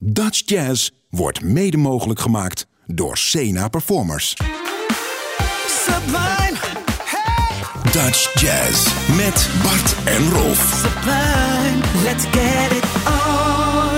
Dutch Jazz wordt mede mogelijk gemaakt door Sena Performers. Sublime, hey, Dutch Jazz met Bart en Rolf. sublime, let's get it on.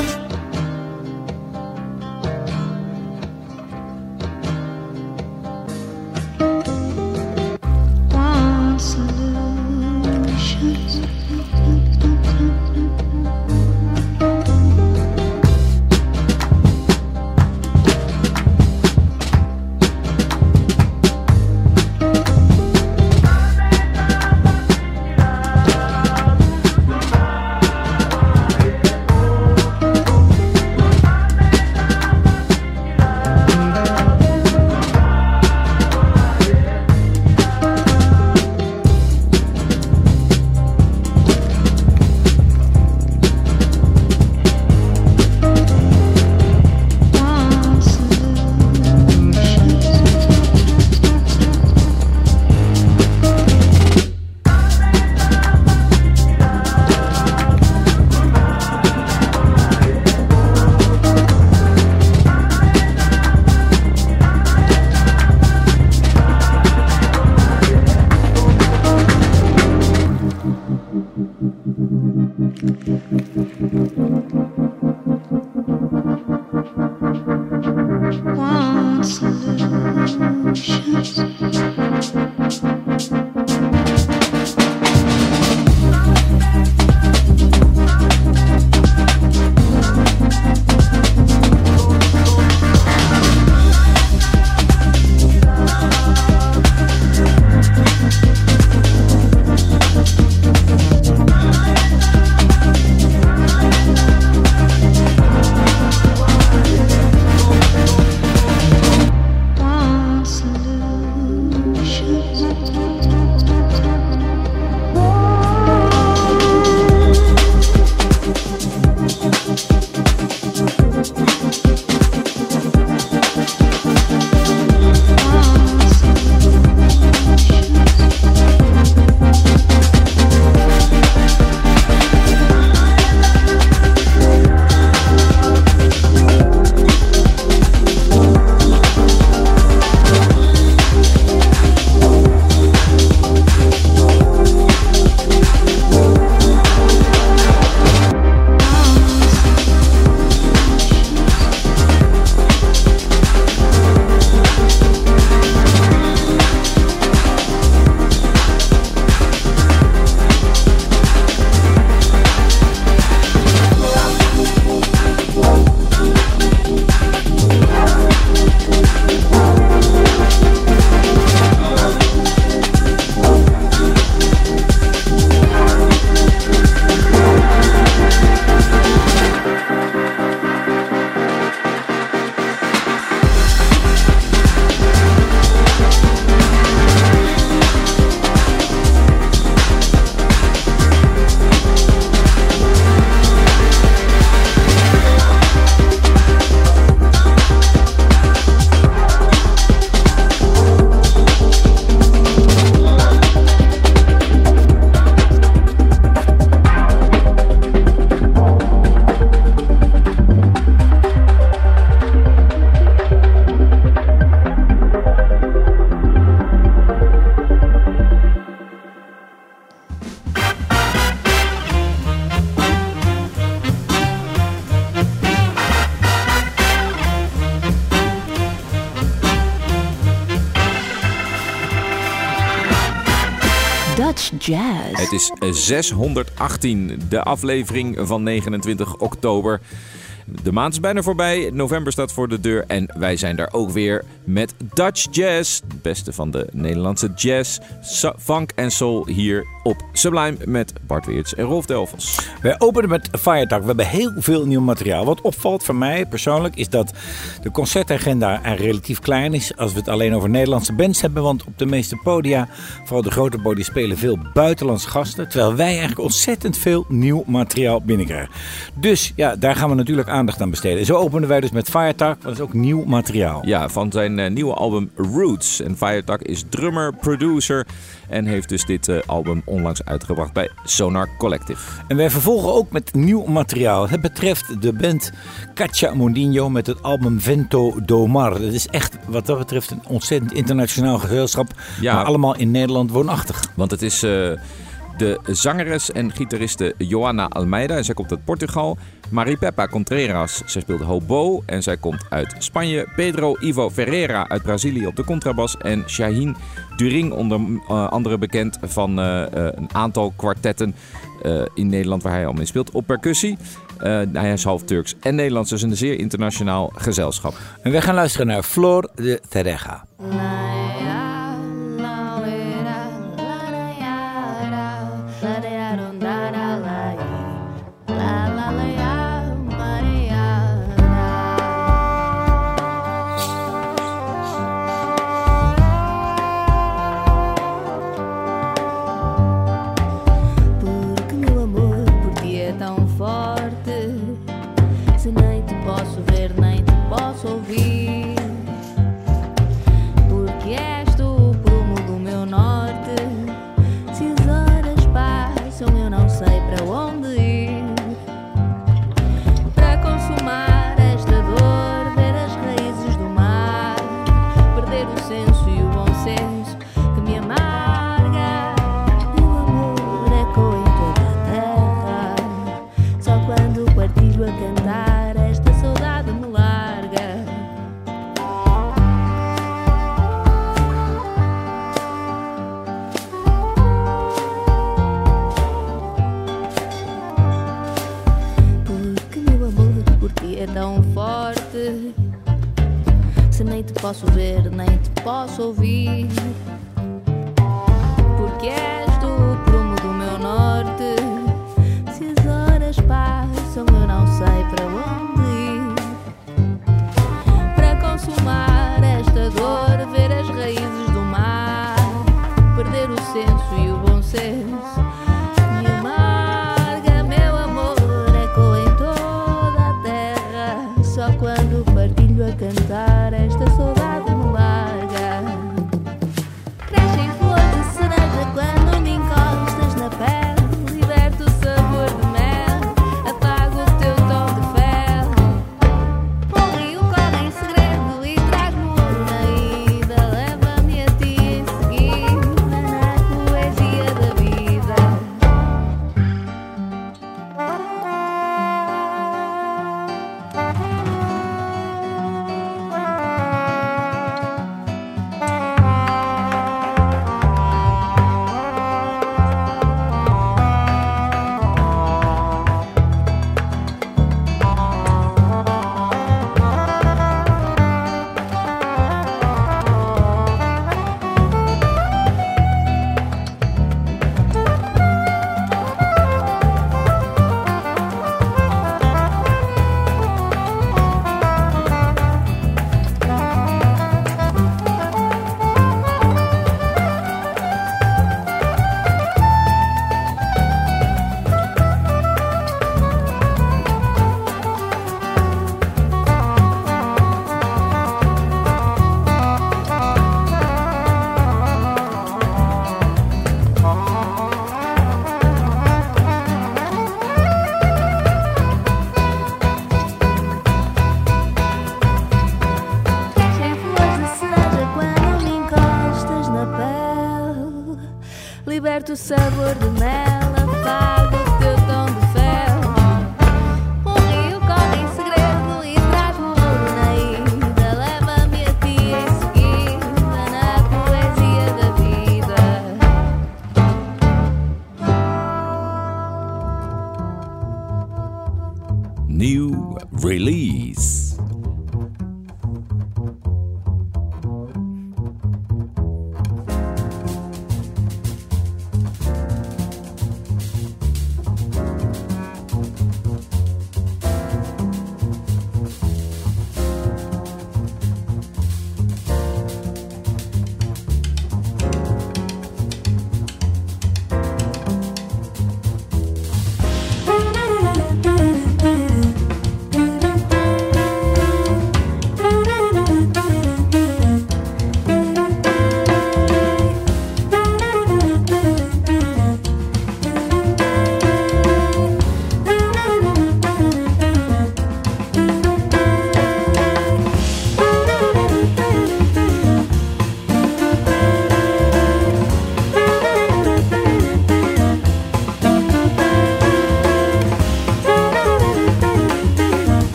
Jazz. Het is 618, de aflevering van 29 oktober. De maand is bijna voorbij, november staat voor de deur en wij zijn daar ook weer met Dutch Jazz. Het beste van de Nederlandse jazz, funk en soul hier op Sublime met Bart Weerts en Rolf Delvels. Wij openen met Firetalk. We hebben heel veel nieuw materiaal. Wat opvalt voor mij persoonlijk is dat de concertagenda er relatief klein is als we het alleen over Nederlandse bands hebben. Want op de meeste podia, vooral de grote podia, spelen veel buitenlandse gasten. Terwijl wij eigenlijk ontzettend veel nieuw materiaal binnenkrijgen. Dus ja, daar gaan we natuurlijk aandacht aan besteden. Zo openen wij dus met Firetalk. Dat is ook nieuw materiaal. Ja, van zijn eh, nieuwe album Roots. En Firetalk is drummer, producer en heeft dus dit eh, album onlangs uitgebracht bij Sonar Collective. En wij vervolgen ook met nieuw materiaal. Het betreft de band Caccia Mondino met het album Vento do Mar. Het is echt wat dat betreft een ontzettend internationaal gezelschap. Ja. Maar allemaal in Nederland woonachtig. Want het is eh, de zangeres en gitariste Joana Almeida. En zij komt uit Portugal. Marie Peppa Contreras, zij speelt hobo. En zij komt uit Spanje. Pedro Ivo Ferreira uit Brazilië op de contrabas. En Shaheen During, onder eh, andere bekend van eh, eh, een aantal kwartetten eh, in Nederland waar hij al mee speelt. Op percussie. Eh, hij is half Turks en Nederlands, dus een zeer internationaal gezelschap. En wij gaan luisteren naar Flor de Terreja.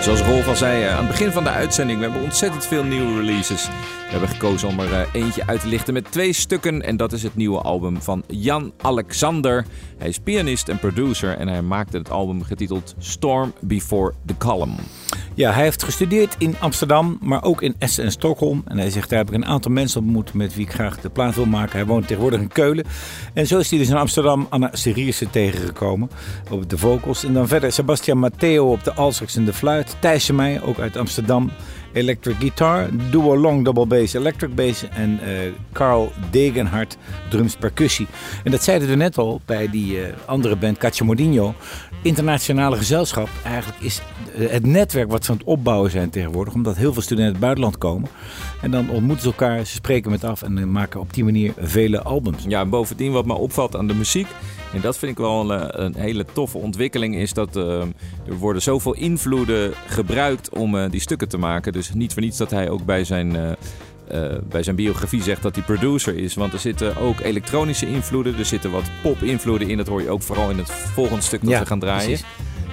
Zoals Rolf al zei eh, aan het begin van de uitzending, we hebben ontzettend veel nieuwe releases. We hebben gekozen om er eh, eentje uit te lichten met twee stukken. En dat is het nieuwe album van Jan Alexander. Hij is pianist en producer en hij maakte het album getiteld Storm Before the Column. Ja, hij heeft gestudeerd in Amsterdam, maar ook in Essen en Stockholm. En hij zegt, daar heb ik een aantal mensen ontmoet met wie ik graag de plaat wil maken. Hij woont tegenwoordig in Keulen. En zo is hij dus in Amsterdam Anna Seriese tegengekomen op de vocals. En dan verder Sebastian Matteo op de alsax en de fluit. Thijsje Meij, ook uit Amsterdam, electric guitar. Duo long double bass, electric bass. En eh, Carl Degenhart, drums percussie. En dat zeiden we net al bij die eh, andere band, Cacciamodino internationale gezelschap eigenlijk is het netwerk wat ze aan het opbouwen zijn tegenwoordig. Omdat heel veel studenten uit het buitenland komen. En dan ontmoeten ze elkaar, ze spreken met af en eh, maken op die manier vele albums. Ja, en bovendien wat me opvalt aan de muziek, en dat vind ik wel een, een hele toffe ontwikkeling, is dat eh, er worden zoveel invloeden gebruikt om eh, die stukken te maken. Dus niet voor niets dat hij ook bij zijn... eh, eh, bij zijn biografie zegt dat hij producer is. Want er zitten ook elektronische invloeden. Er zitten wat pop-invloeden in. Dat hoor je ook vooral in het volgende stuk dat Ja, we gaan draaien. precies.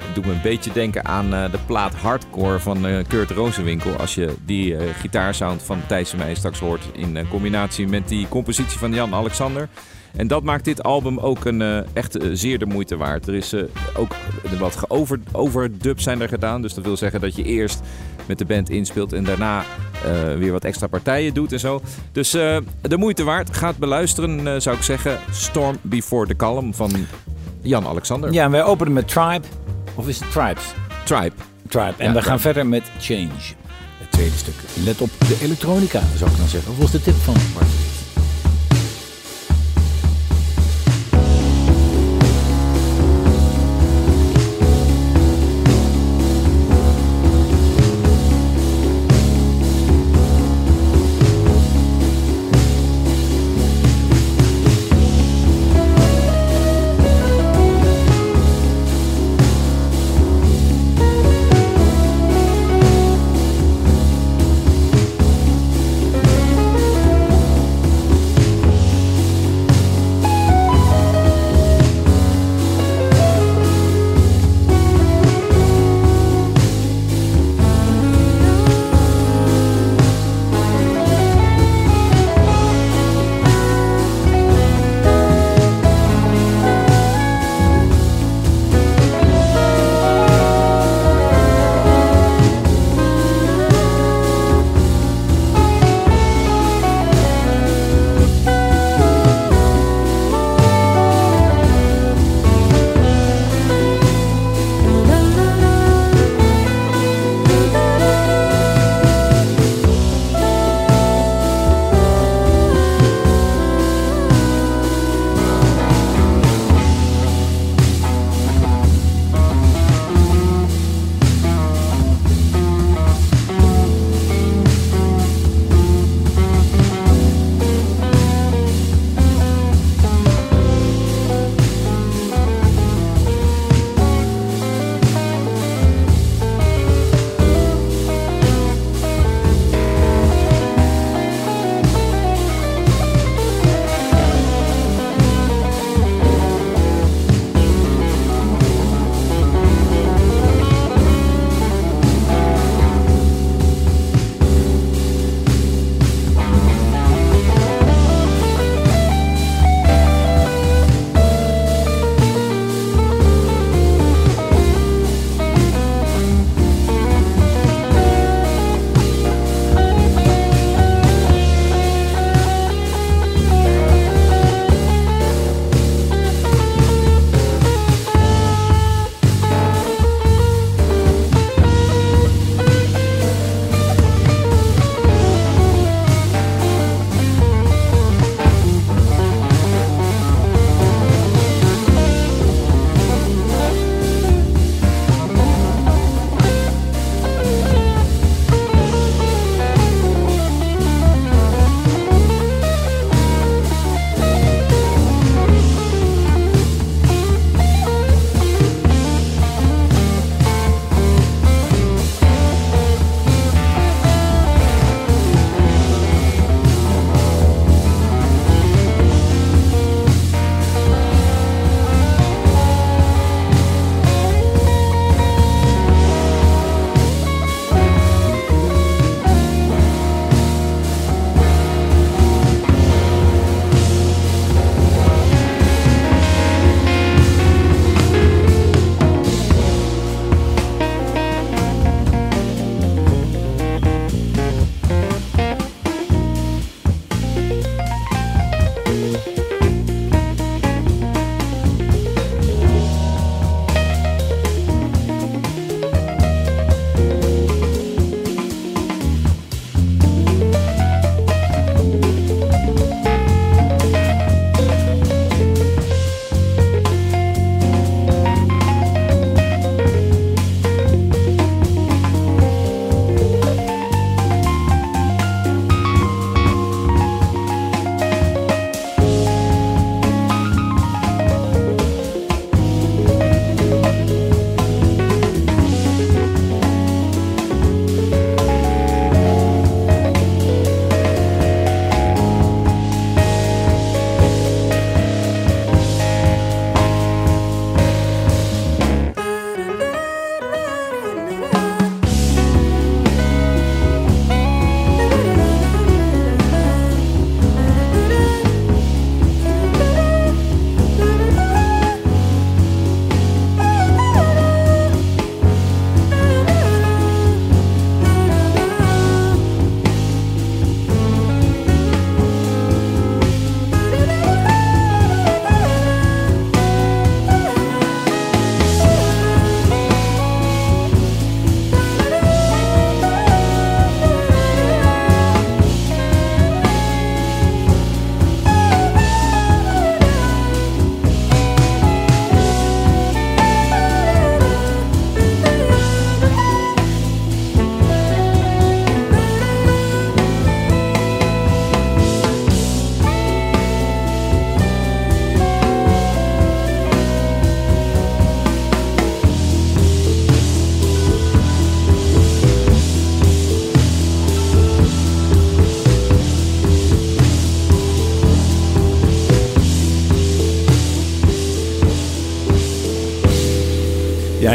Het doet me een beetje denken aan eh, de plaat Hardcore van eh, Kurt Rozenwinkel. Als je die eh, gitaarsound van Thijs en mij straks hoort in eh, combinatie met die compositie van Jan Alexander. En dat maakt dit album ook een, eh, echt eh, zeer de moeite waard. Er is eh, ook wat geover, overdubs zijn er gedaan. Dus dat wil zeggen dat je eerst met de band inspeelt en daarna weer wat extra partijen doet en zo. Dus de moeite waard. Ga het beluisteren, zou ik zeggen. Storm Before the Calm van Jan Alexander. Ja, en wij openen met Tribe. Of is het Tribes? Tribe. Tribe. En Ja, we gaan verder met Change. Het tweede stuk. Let op de elektronica, zou ik dan zeggen. Of was de tip van Bart?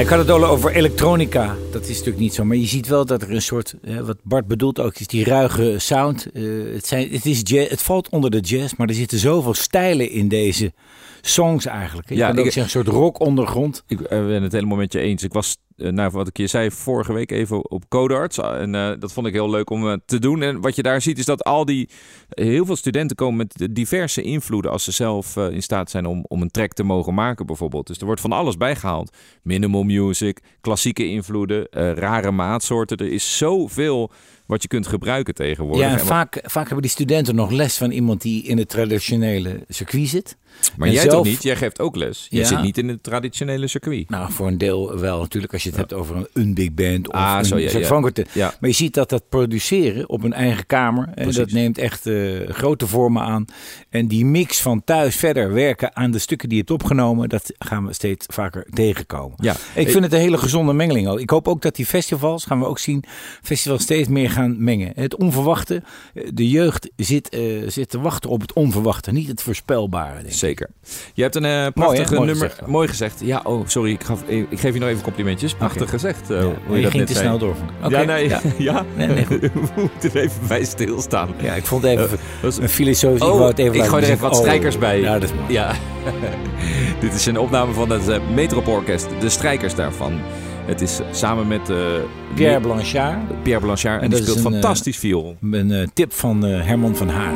Ik had het al over elektronica. Dat is natuurlijk niet zo. Maar je ziet wel dat er een soort, wat Bart bedoelt ook, is die ruige sound. Eh, het, zijn, het, is jazz, het valt onder de jazz, maar er zitten zoveel stijlen in deze songs eigenlijk. Je Ja, kan ook ik- zeggen een soort rock ondergrond. Ik eh, ben het helemaal met je eens. Ik was, nou, wat ik je zei, vorige week even op Codarts. En eh, dat vond ik heel leuk om eh, te doen. En wat je daar ziet is dat al die... Heel veel studenten komen met diverse invloeden... als ze zelf eh, in staat zijn om, om een track te mogen maken bijvoorbeeld. Dus er wordt van alles bijgehaald. Minimal music, klassieke invloeden, eh, rare maatsoorten. Er is zoveel wat je kunt gebruiken tegenwoordig. Ja, en vaak, vaak hebben die studenten nog les van iemand die in het traditionele circuit zit. maar en jij zelf- toch niet? Jij geeft ook les. Je Ja. zit niet in het traditionele circuit. Nou, voor een deel wel natuurlijk als je het hebt over een, big band of Ah, een zo, ja, ja. Ja. Maar je ziet dat dat produceren op een eigen kamer, en Precies. dat neemt echt eh, grote vormen aan. En die mix van thuis verder werken aan de stukken die je hebt opgenomen, dat gaan we steeds vaker tegenkomen. Ja. Ik vind het een hele gezonde mengeling. ook. Ik hoop ook dat die festivals, gaan we ook zien, festivals steeds meer gaan mengen. Het onverwachte, eh, de jeugd zit, eh, zit te wachten op het onverwachte, niet het voorspelbare. Zeker. Je hebt een eh, prachtige Mooi nummer. gezegd. mooi gezegd. Ja, oh, sorry. Ik, gaf, ik geef je nog even complimentjes. Prachtig gezegd. Ja, hoe je, je dat ging net te zei. snel door. Ja, nee. ja. Ja. Nee, nee, goed. We moeten er even bij stilstaan. Ja, ik vond even was- een filosofisch. Oh, ik wou het even ik gooi er even wat Oh, strijkers bij. Ja, dat is mooi. Ja. Dit is een opname van het uh, Metropoorkest. De strijkers daarvan. Het is samen met eh, Pierre Blanchard. Pierre Blanchard. En, En die speelt een, eh, fantastisch viool. Een eh, tip van Herman van Haar.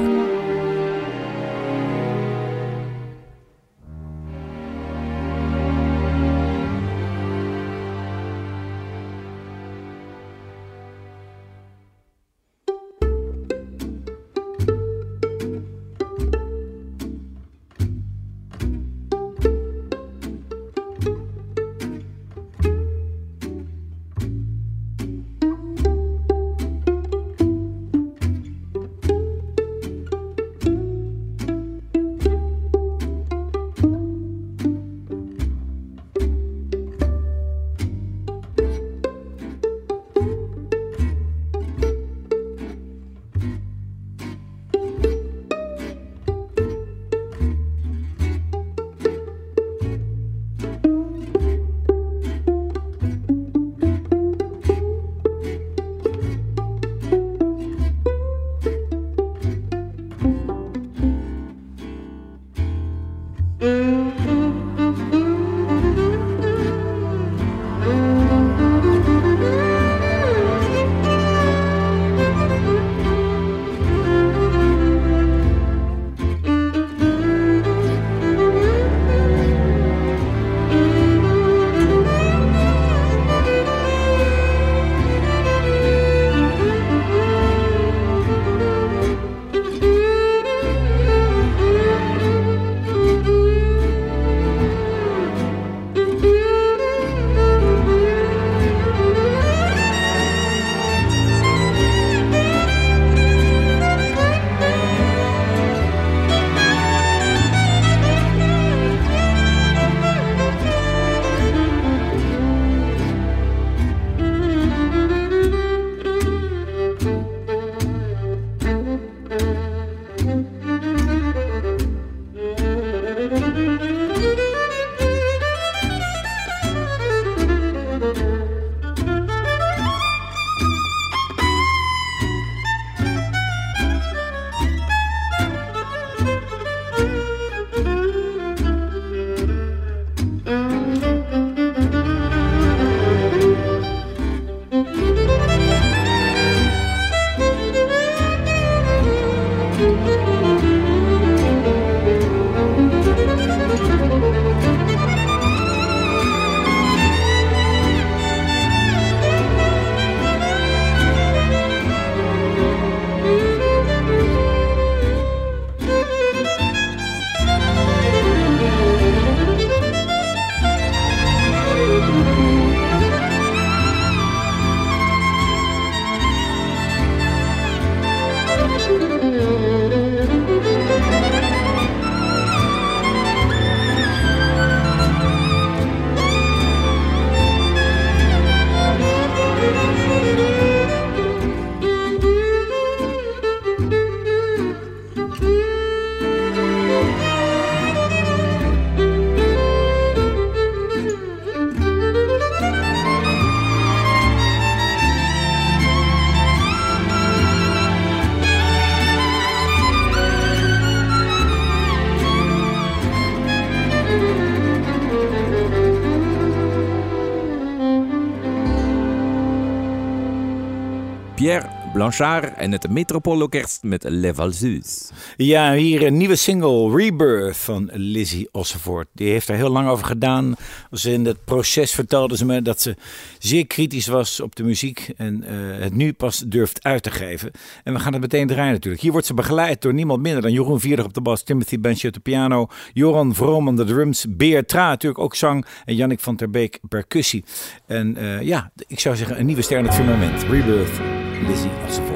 Blanchard en het Metropoolorkest met Les Valseuses. Ja, hier een nieuwe single, Rebirth, van Lizzie Ossevoort. Die heeft er heel lang over gedaan. Ze in het proces vertelde ze me dat ze zeer kritisch was op de muziek en eh, het nu pas durft uit te geven. En we gaan het meteen draaien natuurlijk. Hier wordt ze begeleid door niemand minder dan Jeroen Vierder op de bas, Timothy Bench op de piano, Joran Vroom aan de drums, Beer Tra natuurlijk ook zang en Jannik van ter Beek percussie. En eh, ja, ik zou zeggen een nieuwe ster in het firmament. Rebirth, Lizzie Ossevoort.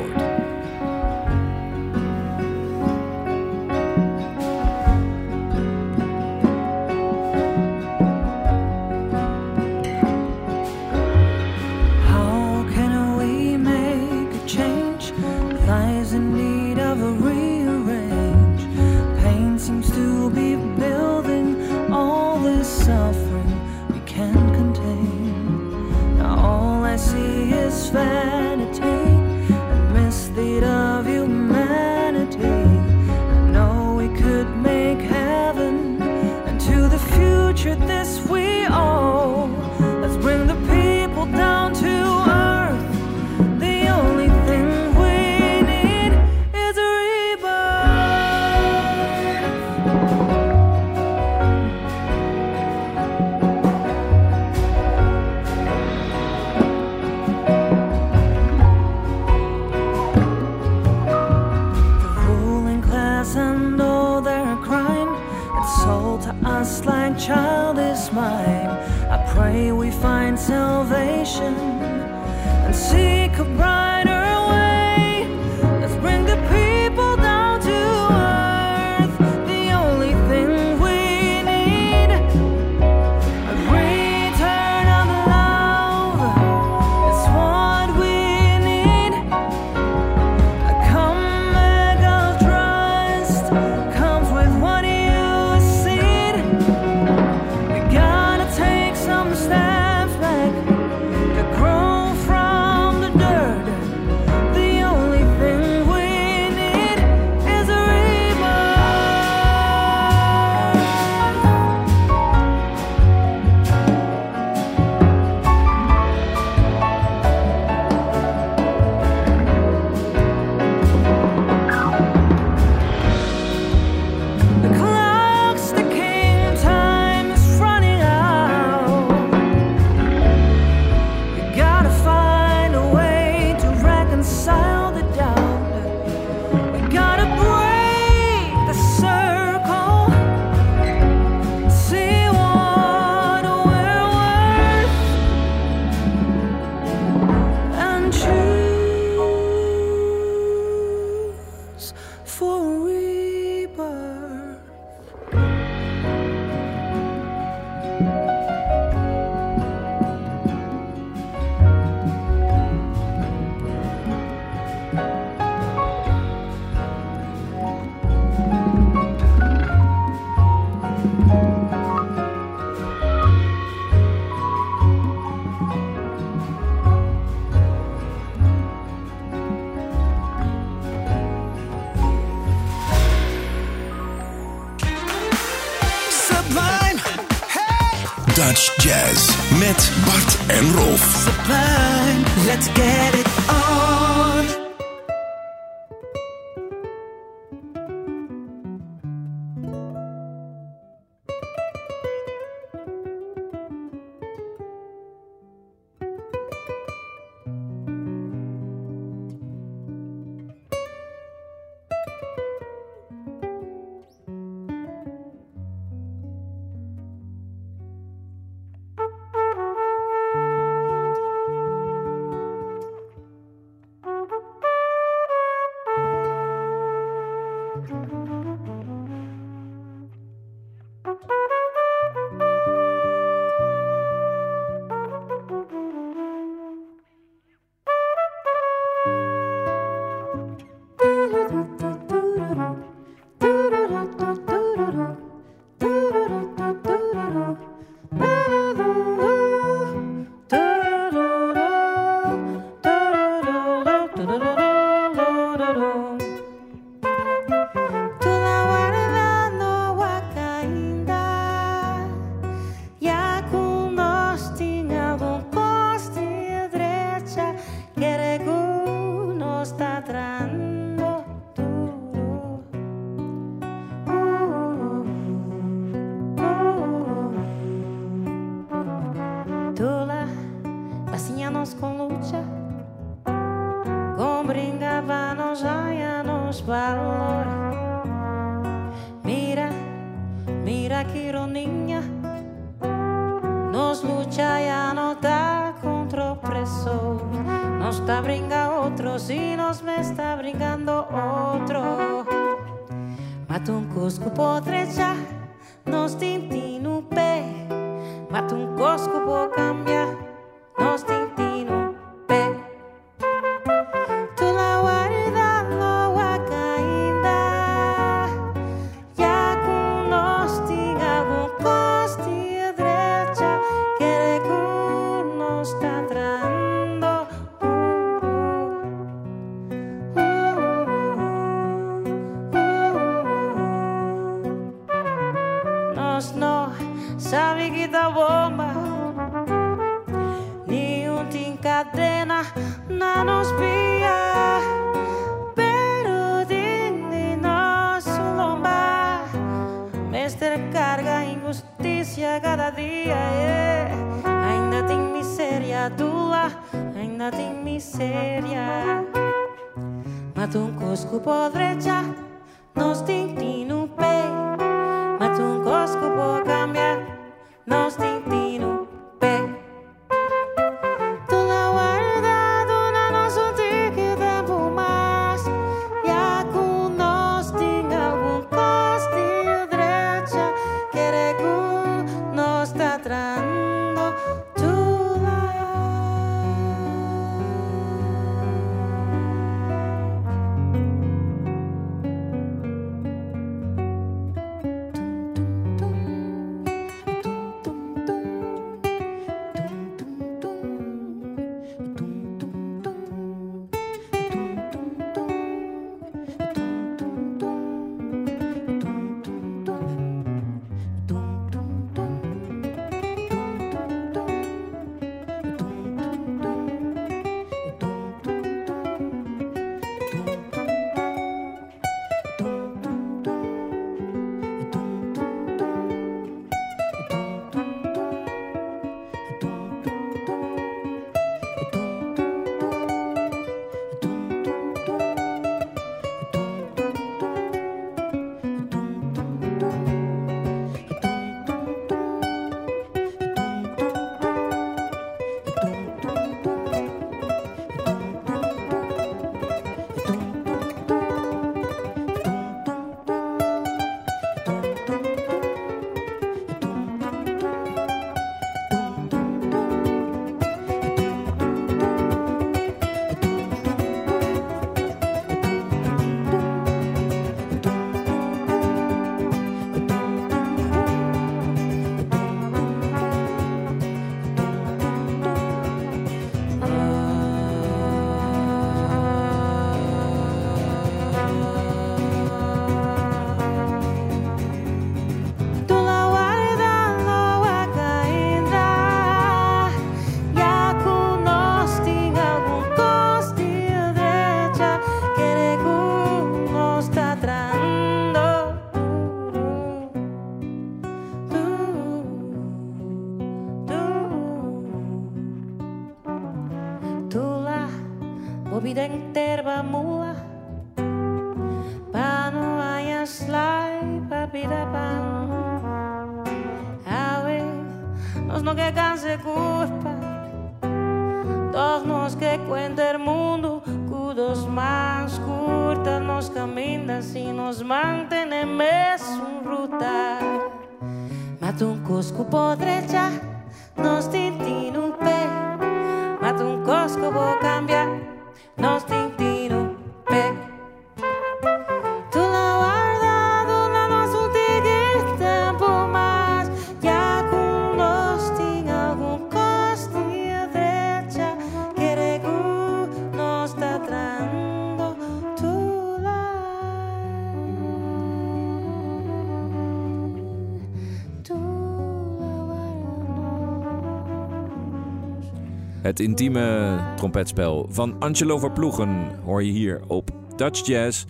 Het intieme trompetspel van Angelo Verploegen hoor je hier op Dutch Jazz.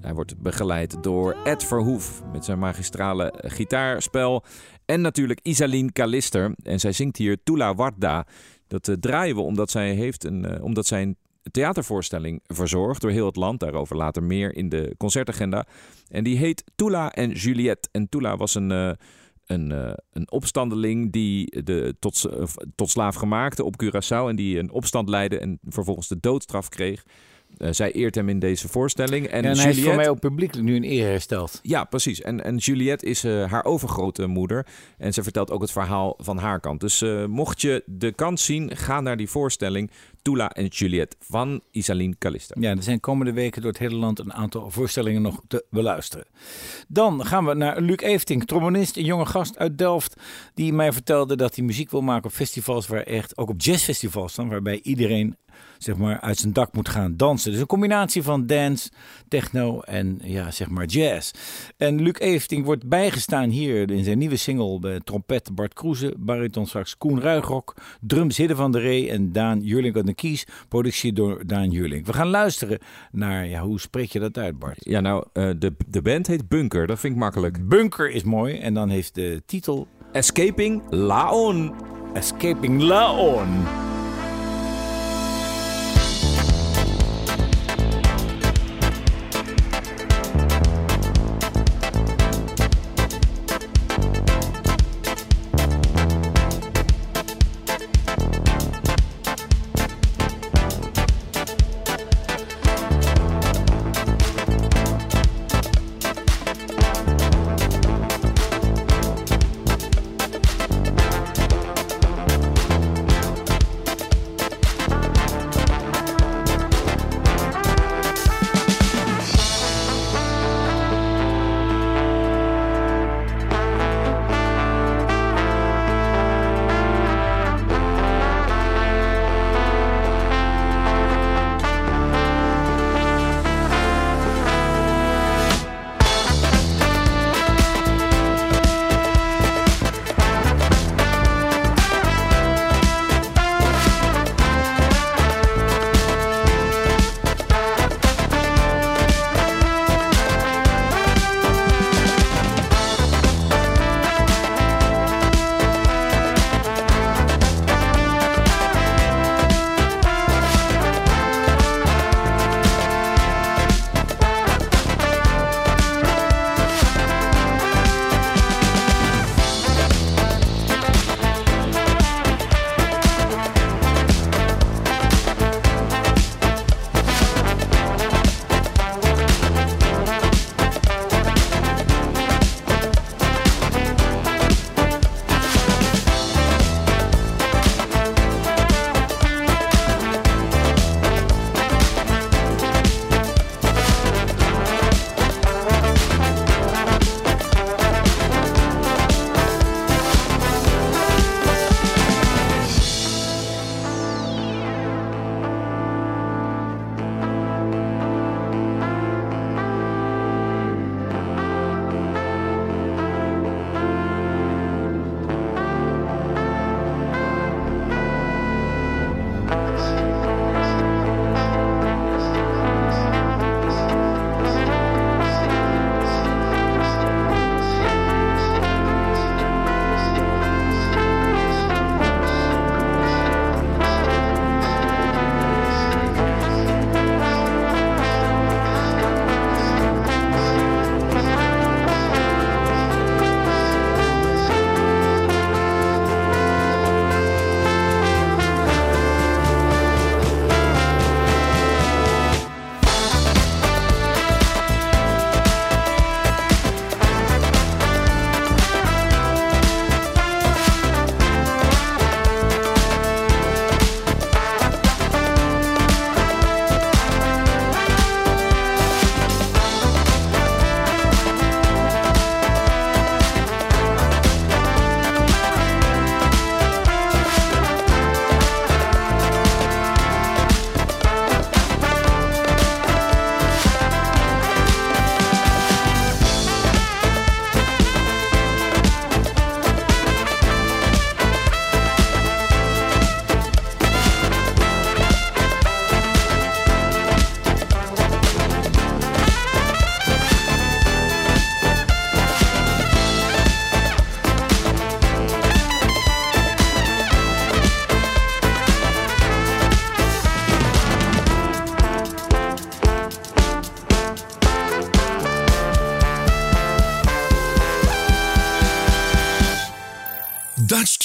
Hij wordt begeleid door Ed Verhoef met zijn magistrale gitaarspel. En natuurlijk Isaline Kalister. En zij zingt hier Tula Warda. Dat eh, draaien we omdat zij, heeft een, eh, omdat zij theatervoorstelling verzorgt door heel het land. Daarover later meer in de concertagenda. En die heet Tula en Juliette. En Tula was een... Eh, een, eh, een opstandeling die de tot, tot slaaf gemaakte op Curaçao en die een opstand leidde en vervolgens de doodstraf kreeg. Eh, zij eert hem in deze voorstelling. En, En, hij is Juliette, voor mij ook publiekelijk nu in eer hersteld. ja, precies. En, en Juliette is eh, haar overgrote moeder. En ze vertelt ook het verhaal van haar kant. Dus mocht je de kans zien, ga naar die voorstelling. Tula en Juliette van Isaline Calista. Ja, er zijn komende weken door het hele land een aantal voorstellingen nog te beluisteren. Dan gaan we naar Luc Efting, trombonist, een jonge gast uit Delft. Die mij vertelde dat hij muziek wil maken op festivals waar echt, ook op jazzfestivals dan, waarbij iedereen zeg maar uit zijn dak moet gaan dansen. Dus een combinatie van dance, techno en ja, zeg maar jazz. En Luc Efting wordt bijgestaan hier in zijn nieuwe single bij trompet Bart Kroeze, bariton straks Koen Ruigrok, drums Hidde van der Ree en Daan Jurlink aan de kies, productie door Daan Jurlink. We gaan luisteren naar, ja, hoe spreek je dat uit Bart? Ja, nou, eh, de, de band heet Bunker. Dat vind ik makkelijk. Bunker is mooi en dan heeft de titel Escaping Laon. Escaping Laon.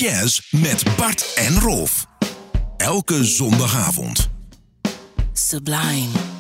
Jazz met Bart en Rolf. Elke zondagavond. Sublime.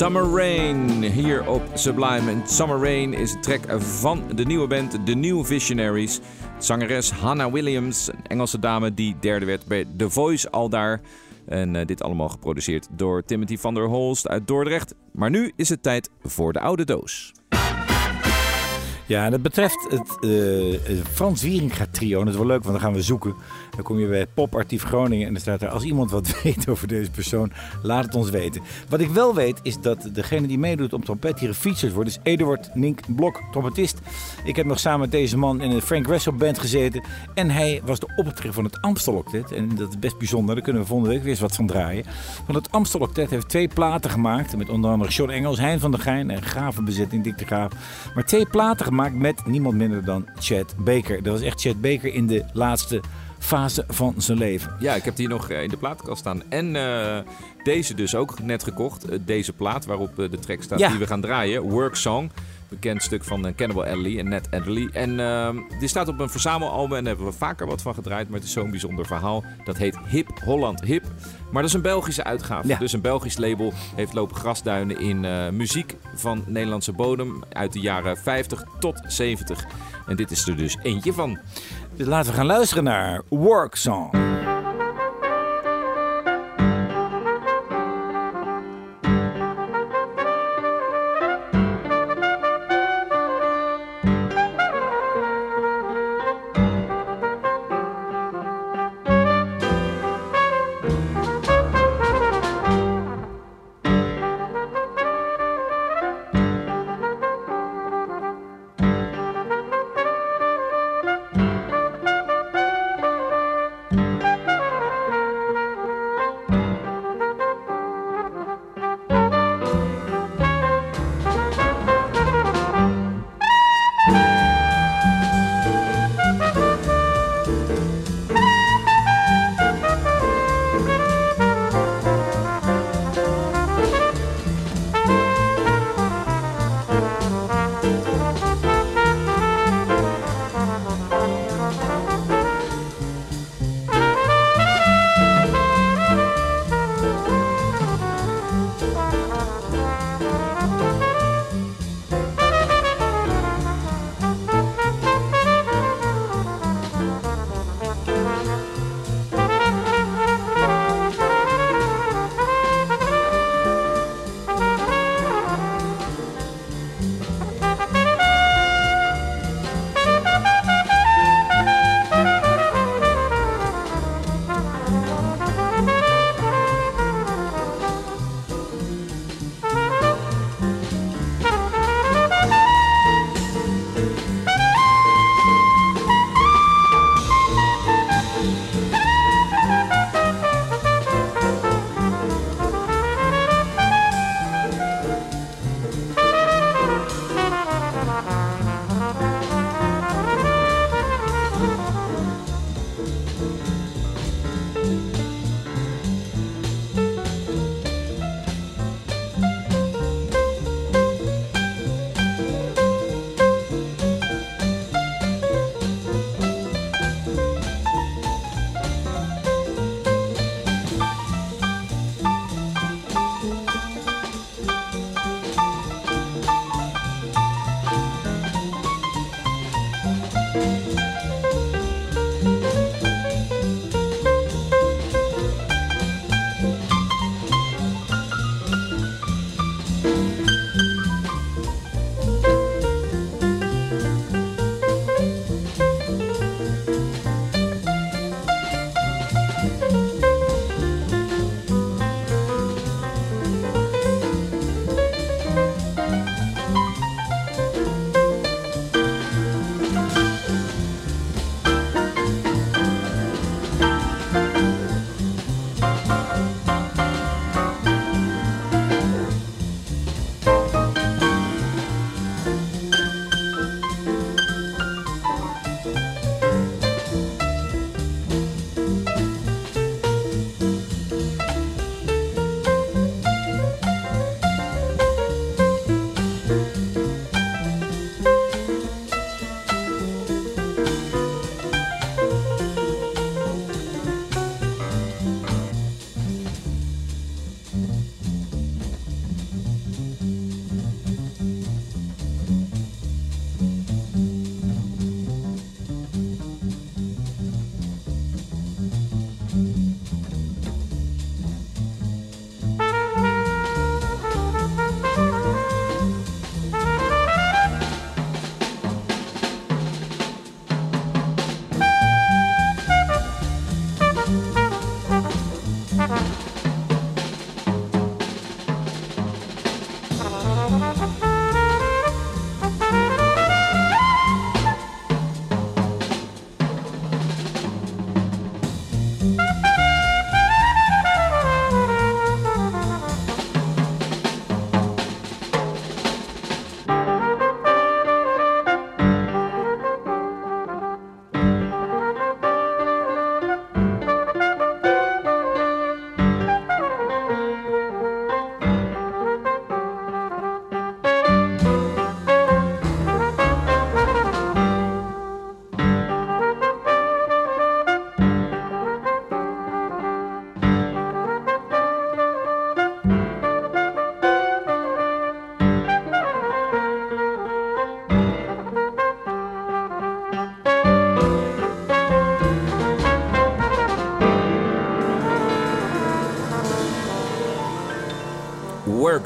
Summer Rain hier op Sublime. En Summer Rain is een track van de nieuwe band The New Visionaries. Zangeres Hannah Williams, een Engelse dame die derde werd bij The Voice al daar. En eh, dit allemaal geproduceerd door Timothy van der Holst uit Dordrecht. Maar nu is het tijd voor de oude doos. Ja, dat betreft het het Frans Wieringa trio. Dat is wel leuk, want dan gaan we zoeken. Dan kom je bij Popartief Groningen en dan staat er... als iemand wat weet over deze persoon, laat het ons weten. Wat ik wel weet, is dat degene die meedoet om trompet hier gefeatured wordt... is Eduard Nink Blok, trompetist. Ik heb nog samen met deze man in een Frank Wessel band gezeten. En hij was de oprichter van het Amstel Octet. En dat is best bijzonder, daar kunnen we volgende week weer eens wat van draaien. Want het Amstel Octet heeft twee platen gemaakt... met onder andere John Engels, Hein van der Geijn en gave bezetting, Dick de Graaf. Maar twee platen gemaakt met niemand minder dan Chad Baker. Dat was echt Chad Baker in de laatste fase van zijn leven. Ja, ik heb die nog eh, in de plaatkast staan. En eh, deze dus ook net gekocht. Eh, deze plaat waarop de track staat Ja. die we gaan draaien. Work Song. Bekend stuk van eh, Cannibal Adderley en Ned Adderley. En ehm, die staat op een verzamelalbum en daar hebben we vaker wat van gedraaid. Maar het is zo'n bijzonder verhaal. Dat heet Hip Holland Hip. Maar dat is een Belgische uitgave. Ja. Dus een Belgisch label heeft lopen grasduinen in eh, muziek van Nederlandse bodem. Uit de jaren 50 tot 70. En dit is er dus eentje van. Dus laten we gaan luisteren naar Work Song.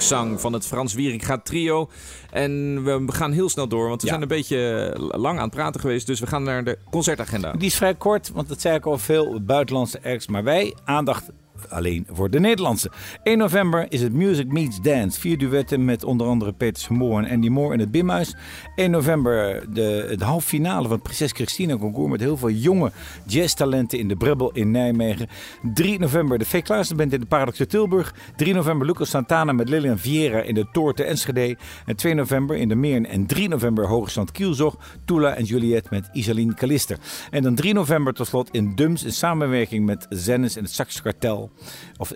Volkszang van het Frans Wieringa trio. En we gaan heel snel door, want we Ja. zijn een beetje lang aan het praten geweest. Dus we gaan naar de concertagenda. Die is vrij kort, want dat zei ik al veel buitenlandse acts. Maar wij aandacht alleen voor de Nederlandse. 1 november is het Music Meets Dance. Vier duetten met onder andere Peter Vermoor en Andy Moore in het Bimhuis. 1 november de, de halve finale van Prinses Christina concours met heel veel jonge jazztalenten in de Brebbel in Nijmegen. 3 november de V. Band in de Paradox Tilburg. 3 november Lucas Santana met Lilian Vieira in de Toor te Enschede. En 2 november in de Meern. En 3 november Hoogstand Kielzog, Tula en Juliette met Isaline Kalister. En dan 3 november tot slot in Dums in samenwerking met Zennis en het Sax Kartel.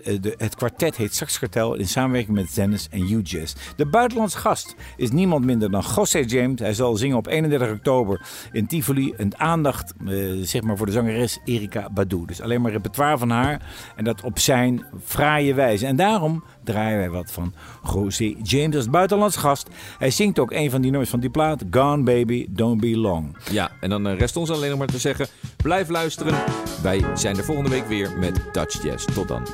Eh, het kwartet heet Sax Kartel in samenwerking met Zennis en U-Jazz. De buitenlandse gast is niemand minder dan José James. Hij zal zingen op 31 oktober in Tivoli. Een aandacht eh, zeg maar voor de zangeres Erika Badu. Dus alleen maar repertoire van haar. En dat op zijn fraaie wijze. En daarom draaien wij wat van José James als buitenlandse gast. Hij zingt ook een van die nummers van die plaat. Gone Baby, Don't Be Long. Ja, en dan eh, rest ons alleen nog maar te zeggen: blijf luisteren. Wij zijn er volgende week weer met Dutch Jazz. Tot dan.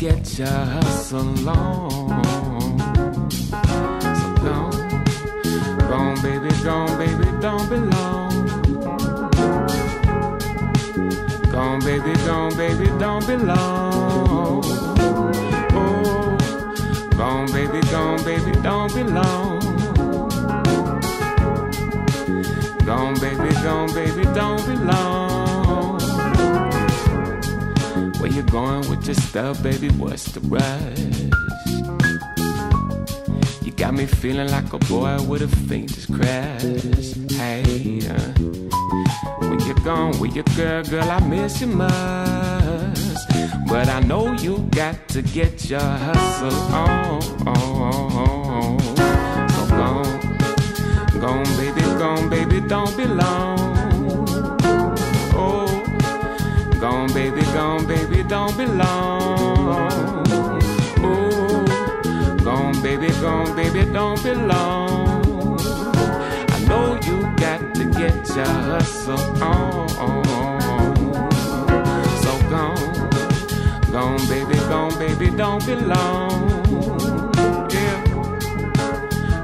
Get your hustle on. So gone, baby, gone, baby, don't belong. Gone, baby, gone, baby, don't belong. Oh, gone, baby, gone, baby, don't belong. Gone, baby, gone, baby, don't belong. Going with your stuff, baby? What's the rush? You got me feeling like a boy with a faintest crash. Hey, uh, when you're gone with your girl, girl, I miss you much. But I know you got to get your hustle on. Gone, gone, baby, gone, baby, don't be long. Gone, baby, gone, baby, don't be long. Oh, gone, baby, gone, baby, don't be long. I know you got to get your hustle on. So gone, gone, baby, gone, baby, don't be long. Yeah.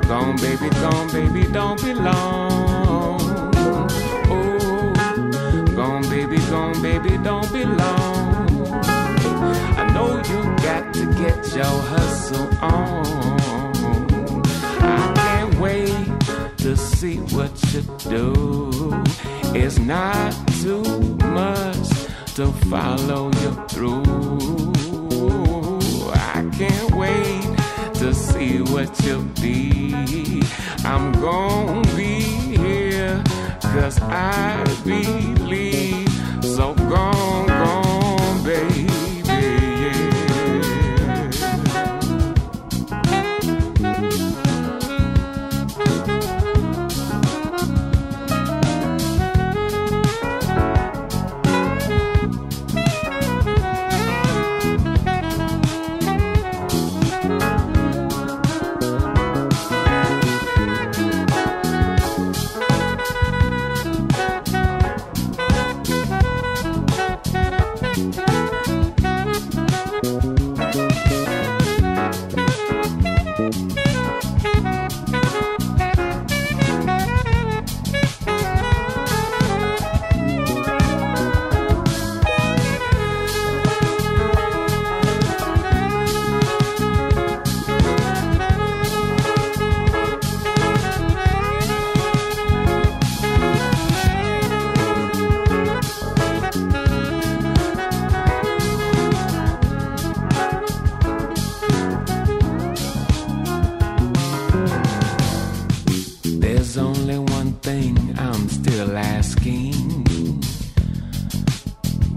Gone, baby, gone, baby, don't be baby, gone, baby, don't be long. I know you got to get your hustle on. I can't wait to see what you do. It's not too much to follow you through. I can't wait to see what you'll be. I'm gonna be here, cause I believe. So gone,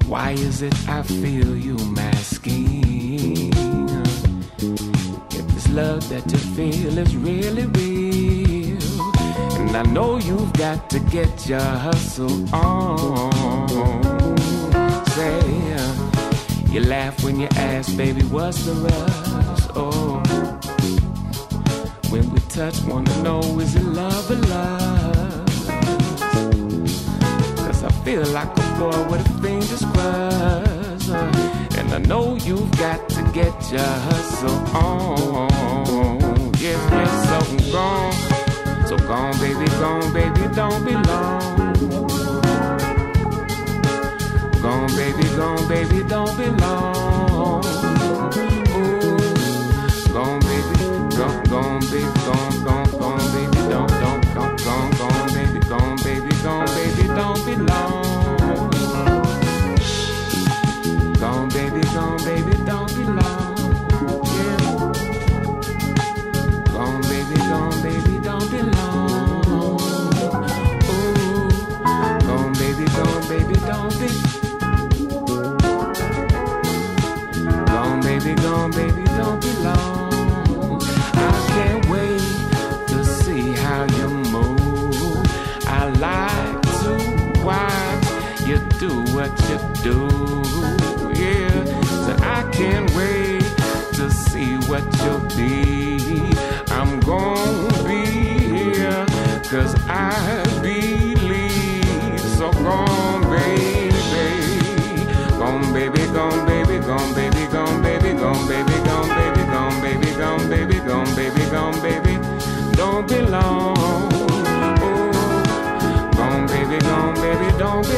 Why is it I feel you masking? If this love that you feel is really real, and I know you've got to get your hustle on. Say, uh, you laugh when you ask, baby, what's the rush? Oh, when we touch, wanna know is it love or lust? Feel like a boy with a finger's crossed. And I know you've got to get your hustle on. Yes, yes, so gone. So gone, baby, gone, baby, don't be long. Gone, baby, gone, baby, don't be long. Ooh, gone, baby, gone, gone, baby, gone, gone, Gone, baby, don't be long. Gone, baby, gone, baby, don't be long. Ooh, gone, baby, gone, baby, don't be. Gone, baby, gone, baby, don't be long. I can't wait to see how you move. I like to watch you do what you do. I can't wait to see what you'll be. I'm gonna be here, cause I believe. So gone, baby. Gone, baby, gone, baby, gone, baby, gone, baby, gone, baby, gone, baby, gone, baby, gone, baby, gone, baby, gone, baby. Don't be long. Ooh, gone, baby, gone, baby, don't be